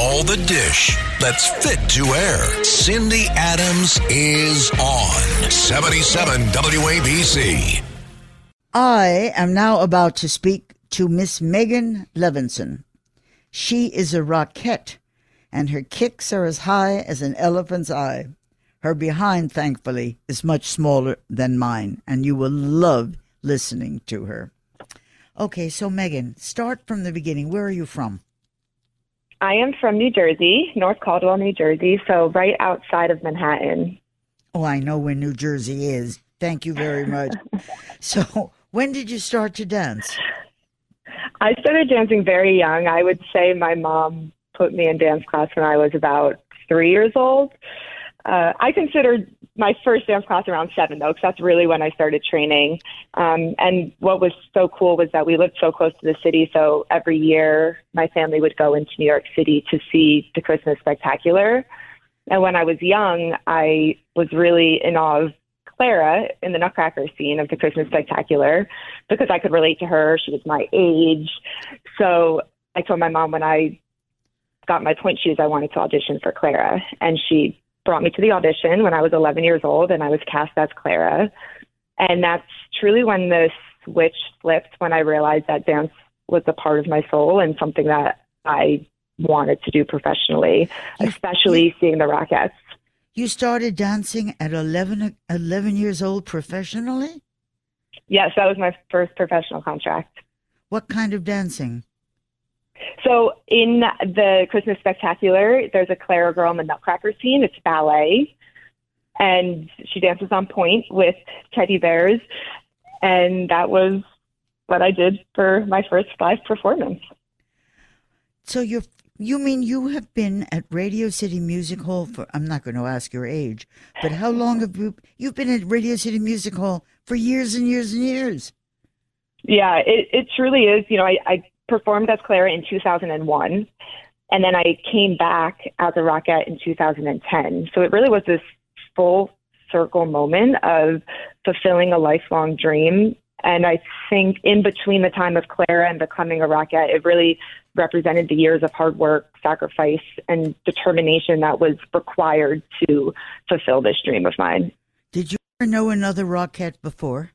all the dish that's fit to air. Cindy Adams is on 77 WABC. I am now about to speak to Miss Meghan Levinson. She is a rockette, and her kicks are as high as an elephant's eye. Her behind, thankfully, is much smaller than mine, and you will love listening to her. Okay, so Meghan, start from the beginning. Where are you from? I am from New Jersey, North Caldwell, New Jersey, so right outside of Manhattan. Oh, I know where New Jersey is. Thank you very much. so, when did you start to dance? I started dancing very young. I would say my mom put me in dance class when I was about three years old. Uh, I considered my first dance class around seven, though, because that's really when I started training. Um, and what was so cool was that we lived so close to the city. So every year, my family would go into New York City to see the Christmas Spectacular. And when I was young, I was really in awe of Clara in the Nutcracker scene of the Christmas Spectacular because I could relate to her. She was my age. So I told my mom when I got my pointe shoes, I wanted to audition for Clara. And she brought me to the audition when I was 11 years old, and I was cast as Clara. And that's truly when the switch flipped when I realized that dance was a part of my soul and something that I wanted to do professionally, especially seeing the Rockettes. You started dancing at 11, 11 years old professionally? Yes, that was my first professional contract. What kind of dancing? So in the Christmas Spectacular, there's a Clara girl in the Nutcracker scene. It's ballet, and she dances on point with teddy bears, and that was what I did for my first live performance. So you you mean you have been at Radio City Music Hall for I'm not going to ask your age, but how long have you you've been at Radio City Music Hall for years and years and years? Yeah, it, it truly is. You know, I, I performed as Clara in 2001, and then I came back as a Rockette in 2010. So it really was this full circle moment of fulfilling a lifelong dream. And I think in between the time of Clara and becoming a Rockette, it really represented the years of hard work, sacrifice, and determination that was required to fulfill this dream of mine. Did you ever know another Rockette before?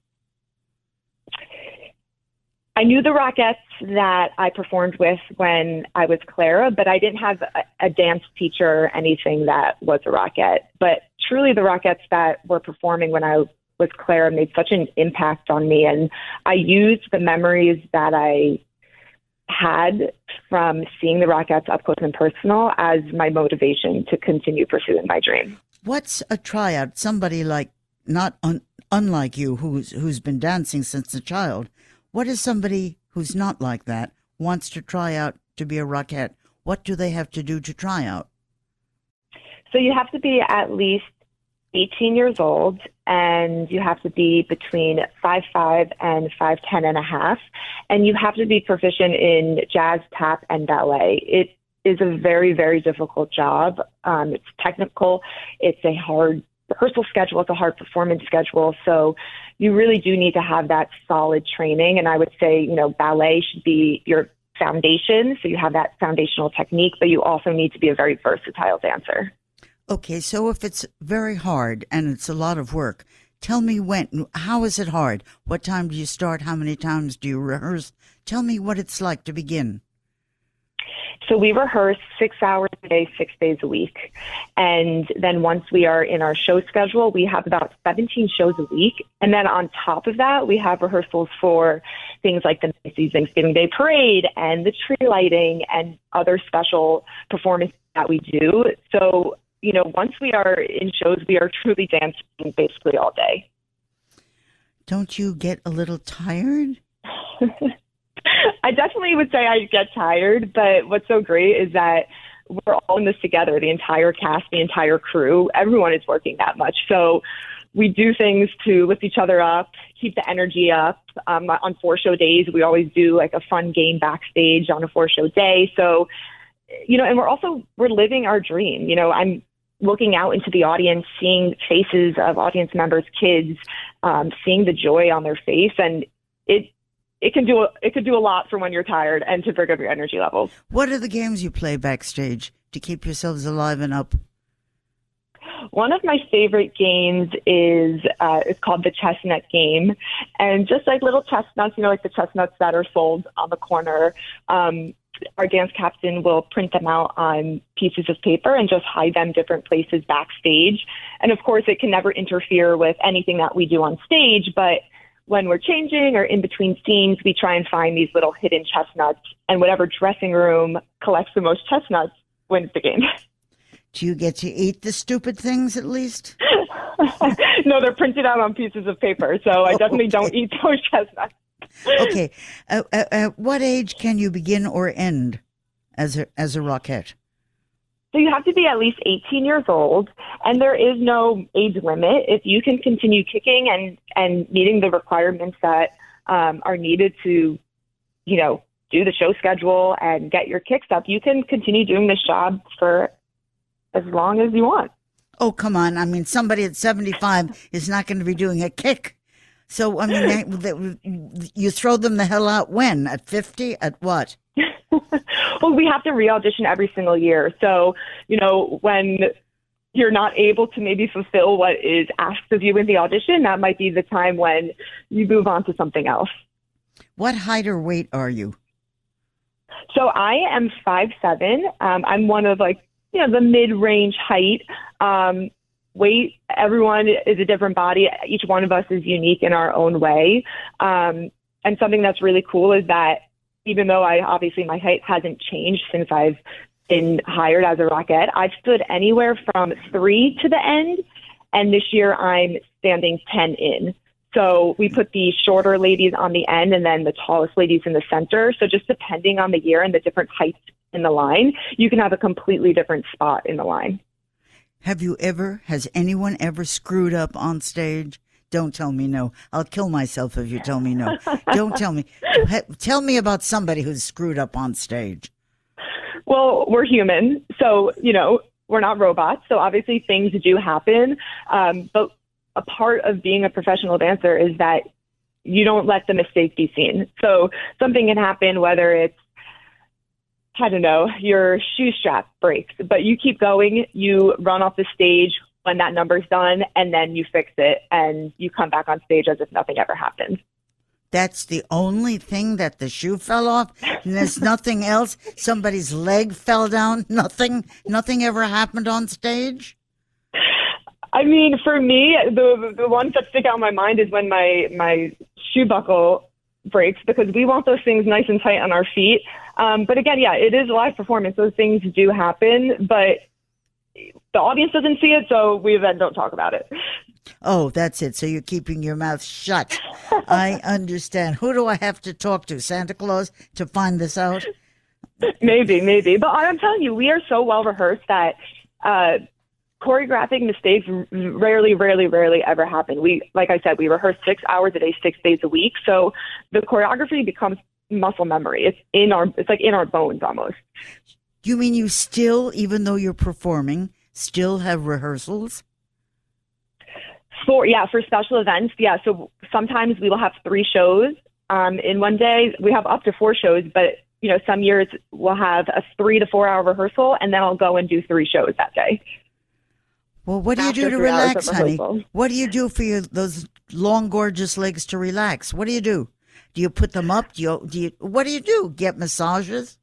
I knew the Rockettes that I performed with when I was Clara, but I didn't have a, a dance teacher or anything that was a Rockette. But truly, the Rockettes that were performing when I was Clara made such an impact on me. And I used the memories that I had from seeing the Rockettes up close and personal as my motivation to continue pursuing my dream. What's a tryout? Somebody like not un, unlike you, who's who's been dancing since a child. What is somebody who's not like that wants to try out to be a rockette? What do they have to do to try out? So you have to be at least 18 years old and you have to be between 5'5 and 5'10 and a half. And you have to be proficient in jazz, tap, and ballet. It is a very, very difficult job. Um, it's technical. It's a hard rehearsal schedule. It's a hard performance schedule. So you really do need to have that solid training. And I would say, you know, ballet should be your foundation. So you have that foundational technique, but you also need to be a very versatile dancer. Okay, so if it's very hard and it's a lot of work, tell me when, how is it hard? What time do you start? How many times do you rehearse? Tell me what it's like to begin. So we rehearse six hours a day, six days a week. And then once we are in our show schedule, we have about 17 shows a week. And then on top of that, we have rehearsals for things like the Macy's Thanksgiving Day Parade and the tree lighting and other special performances that we do. So, you know, once we are in shows, we are truly dancing basically all day. Don't you get a little tired? I definitely would say I get tired, but what's so great is that we're all in this together. The entire cast, the entire crew, everyone is working that much. So we do things to lift each other up, keep the energy up. Um, on four show days, we always do like a fun game backstage on a four show day. So, you know, and we're also we're living our dream. You know, I'm looking out into the audience, seeing faces of audience members, kids, um, seeing the joy on their face, and it it can do it could do a lot for when you're tired and to bring up your energy levels. What are the games you play backstage to keep yourselves alive and up? One of my favorite games is uh, it's called the chestnut game, and just like little chestnuts, you know, like the chestnuts that are sold on the corner. Um, our dance captain will print them out on pieces of paper and just hide them different places backstage. And of course, it can never interfere with anything that we do on stage, but when we're changing or in between scenes, we try and find these little hidden chestnuts, and whatever dressing room collects the most chestnuts wins the game. Do you get to eat the stupid things at least? no, they're printed out on pieces of paper, so I definitely Okay. don't eat those chestnuts. okay. Uh, uh, at what age can you begin or end as a as a rockette? So you have to be at least 18 years old, and there is no age limit. If you can continue kicking and and meeting the requirements that um, are needed to, you know, do the show schedule and get your kicks up, you can continue doing this job for as long as you want. Oh, come on. I mean, somebody at 75 is not going to be doing a kick. So, I mean, they, they, you throw them the hell out when? At 50? At what? well, we have to re audition every single year. So, you know, when you're not able to maybe fulfill what is asked of you in the audition, that might be the time when you move on to something else. What height or weight are you? So I am five seven. Um, I'm one of like you know the mid range height. Um, weight. Everyone is a different body. Each one of us is unique in our own way. Um, and something that's really cool is that even though I obviously my height hasn't changed since I've been hired as a Rockette, I've stood anywhere from three to the end, and this year I'm standing ten in. So we put the shorter ladies on the end and then the tallest ladies in the center. So just depending on the year and the different heights in the line, you can have a completely different spot in the line. Have you ever, has anyone ever screwed up on stage? Don't tell me no. I'll kill myself if you tell me no. Don't tell me. Tell me about somebody who's screwed up on stage. Well, we're human, so you know we're not robots. So obviously things do happen, um, but a part of being a professional dancer is that you don't let the mistake be seen. So something can happen, whether it's I don't know, your shoe strap breaks, but you keep going, you run off the stage when that number's done, and then you fix it and you come back on stage as if nothing ever happened. That's the only thing that the shoe fell off, and there's nothing else. Somebody's leg fell down. Nothing. Nothing ever happened on stage. I mean, for me, the the ones that stick out in my mind is when my my shoe buckle breaks because we want those things nice and tight on our feet. Um, but again, yeah, it is a live performance. Those things do happen, but the audience doesn't see it, so we then don't talk about it. Oh, that's it. So you're keeping your mouth shut. I understand. Who do I have to talk to? Santa Claus to find this out? maybe, maybe. But I'm telling you, we are so well rehearsed that uh, choreographing mistakes rarely, rarely, rarely ever happen. We, like I said, we rehearse six hours a day, six days a week. So the choreography becomes muscle memory. It's in our, it's like in our bones almost. You mean you still, even though you're performing, still have rehearsals? For yeah, for special events, yeah. So sometimes we will have three shows um, in one day. We have up to four shows, but you know, some years we'll have a three to four hour rehearsal, and then I'll go and do three shows that day. Well, what do you do to three hours of relax, honey? What do you do for your those long, gorgeous legs to relax? What do you do? Do you put them up? Do you, do you what do you do? Get massages?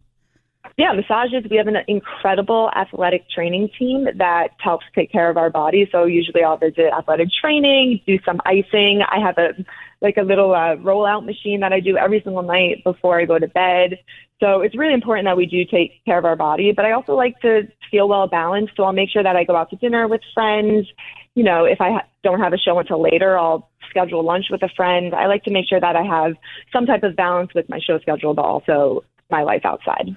Yeah, massages. We have an incredible athletic training team that helps take care of our body. So usually I'll visit athletic training, do some icing. I have a like a little uh, rollout machine that I do every single night before I go to bed. So it's really important that we do take care of our body. But I also like to feel well balanced. So I'll make sure that I go out to dinner with friends. You know, if I ha- don't have a show until later, I'll schedule lunch with a friend. I like to make sure that I have some type of balance with my show schedule, but also my life outside.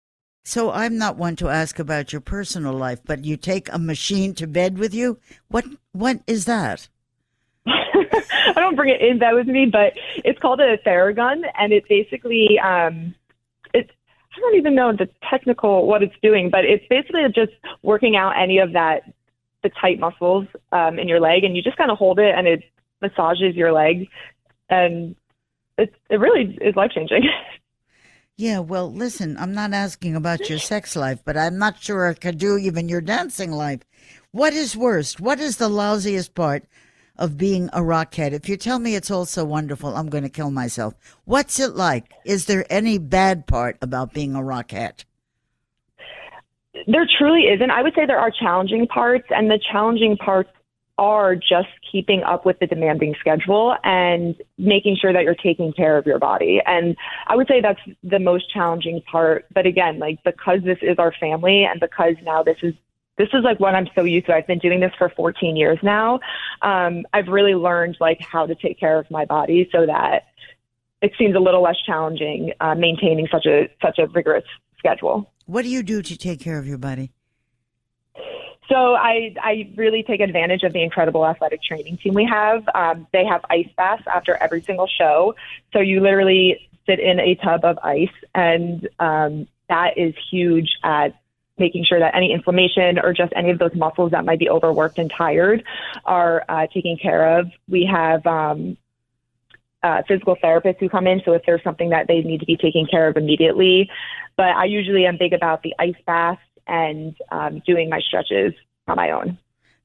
So I'm not one to ask about your personal life, but you take a machine to bed with you. What what is that? I don't bring it in bed with me, but it's called a Theragun, and it basically um, it's I don't even know the technical what it's doing, but it's basically just working out any of that the tight muscles um, in your leg, and you just kind of hold it, and it massages your leg, and it it really is life changing. Yeah, well, listen, I'm not asking about your sex life, but I'm not sure I could do even your dancing life. What is worst? What is the lousiest part of being a rockhead? If you tell me it's all so wonderful, I'm going to kill myself. What's it like? Is there any bad part about being a rockhead? There truly isn't. I would say there are challenging parts, and the challenging parts are just keeping up with the demanding schedule and making sure that you're taking care of your body. And I would say that's the most challenging part. But again, like because this is our family and because now this is this is like what I'm so used to. I've been doing this for 14 years now. Um, I've really learned like how to take care of my body so that it seems a little less challenging uh, maintaining such a such a rigorous schedule. What do you do to take care of your body? So I, I really take advantage of the incredible athletic training team we have. Um, they have ice baths after every single show. So you literally sit in a tub of ice, and um, that is huge at making sure that any inflammation or just any of those muscles that might be overworked and tired are uh, taken care of. We have um, uh, physical therapists who come in, so if there's something that they need to be taken care of immediately. But I usually am big about the ice bath and um, doing my stretches on my own.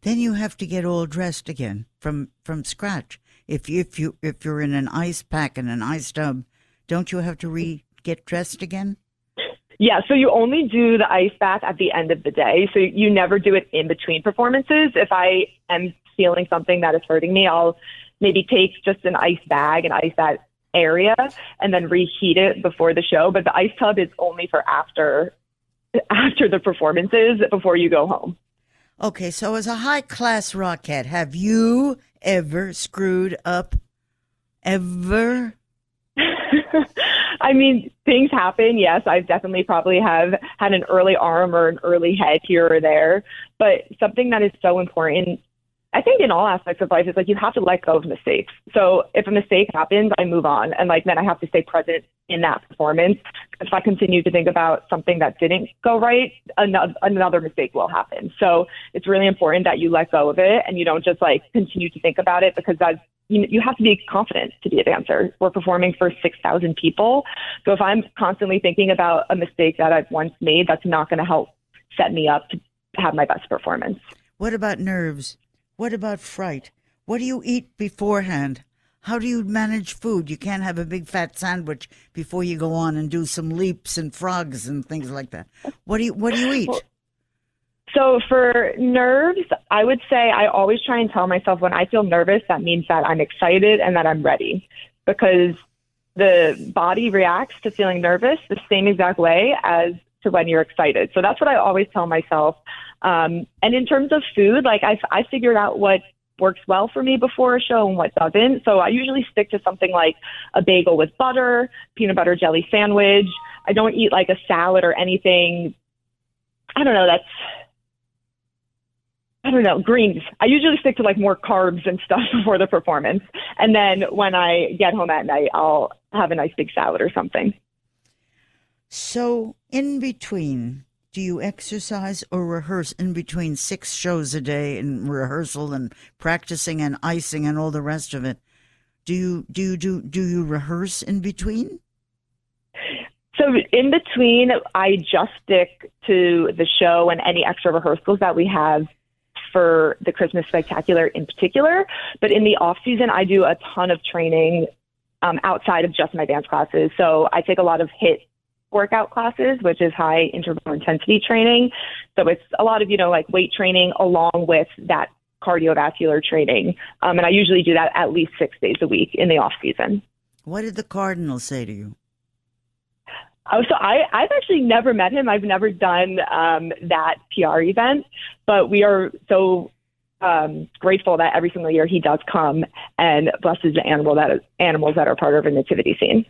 Then you have to get all dressed again from from scratch. If you, if you if you're in an ice pack and an ice tub, don't you have to re get dressed again? Yeah, so you only do the ice bath at the end of the day. So you never do it in between performances. If I am feeling something that is hurting me, I'll maybe take just an ice bag and ice that area and then reheat it before the show. But the ice tub is only for after after the performances before you go home. Okay, so as a high class rockhead, have you ever screwed up? Ever? I mean, things happen. Yes, I've definitely probably have had an early arm or an early head here or there. But something that is so important I think in all aspects of life, it's like you have to let go of mistakes. So if a mistake happens, I move on. And like then I have to stay present in that performance. If I continue to think about something that didn't go right, another, another mistake will happen. So it's really important that you let go of it and you don't just like continue to think about it because that's you, you have to be confident to be a dancer. We're performing for 6,000 people. So if I'm constantly thinking about a mistake that I've once made, that's not going to help set me up to have my best performance. What about nerves? What about fright? What do you eat beforehand? How do you manage food? You can't have a big fat sandwich before you go on and do some leaps and frogs and things like that. What do you What do you eat? So for nerves, I would say I always try and tell myself when I feel nervous, that means that I'm excited and that I'm ready, because the body reacts to feeling nervous the same exact way as to when you're excited. So that's what I always tell myself. Um, and in terms of food, like I, I figured out what works well for me before a show and what doesn't. So I usually stick to something like a bagel with butter, peanut butter jelly sandwich. I don't eat like a salad or anything. I don't know. That's I don't know, greens. I usually stick to like more carbs and stuff before the performance. And then when I get home at night, I'll have a nice big salad or something. So, in between do you exercise or rehearse in between six shows a day and rehearsal and practicing and icing and all the rest of it? Do you do you do do you rehearse in between? So in between, I just stick to the show and any extra rehearsals that we have for the Christmas Spectacular in particular. But in the off season, I do a ton of training um, outside of just my dance classes. So I take a lot of HIIT workout classes, which is high interval intensity training. So it's a lot of, you know, like weight training along with that cardiovascular training. Um, and I usually do that at least six days a week in the off season. What did the Cardinal say to you? Oh, so I, I've actually never met him. I've never done um, that PR event, but we are so um, grateful that every single year he does come and blesses the animal that is, animals that are part of a nativity scene.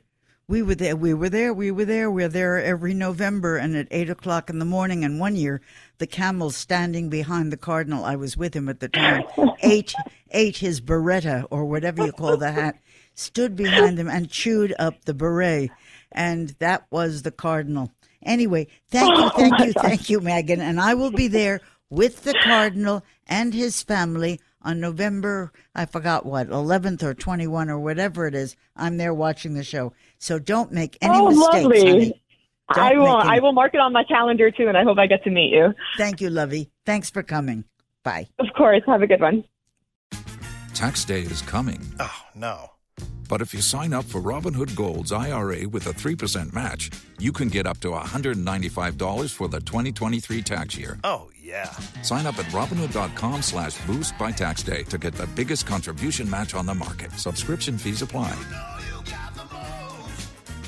We were there. We were there. We were there. We are there every November and at eight o'clock in the morning. And one year, the camel standing behind the cardinal, I was with him at the time, ate ate his biretta or whatever you call the hat, stood behind him and chewed up the beret, and that was the cardinal. Anyway, thank you, oh thank you, thank you, Meghan, and I will be there with the cardinal and his family on November, I forgot what, 11th or 21 or whatever it is. I'm there watching the show. So don't make oh, any oh, mistakes, lovely. honey. Don't I will. make any- I will mark it on my calendar too, and I hope I get to meet you. Thank you, Lovey. Thanks for coming. Bye. Of course. Have a good one. Tax day is coming. Oh, no. But if you sign up for Robinhood Gold's IRA with a 3% match, you can get up to $195 for the 2023 tax year. Oh, yeah. Sign up at Robinhood.com slash boost by tax day to get the biggest contribution match on the market. Subscription fees apply.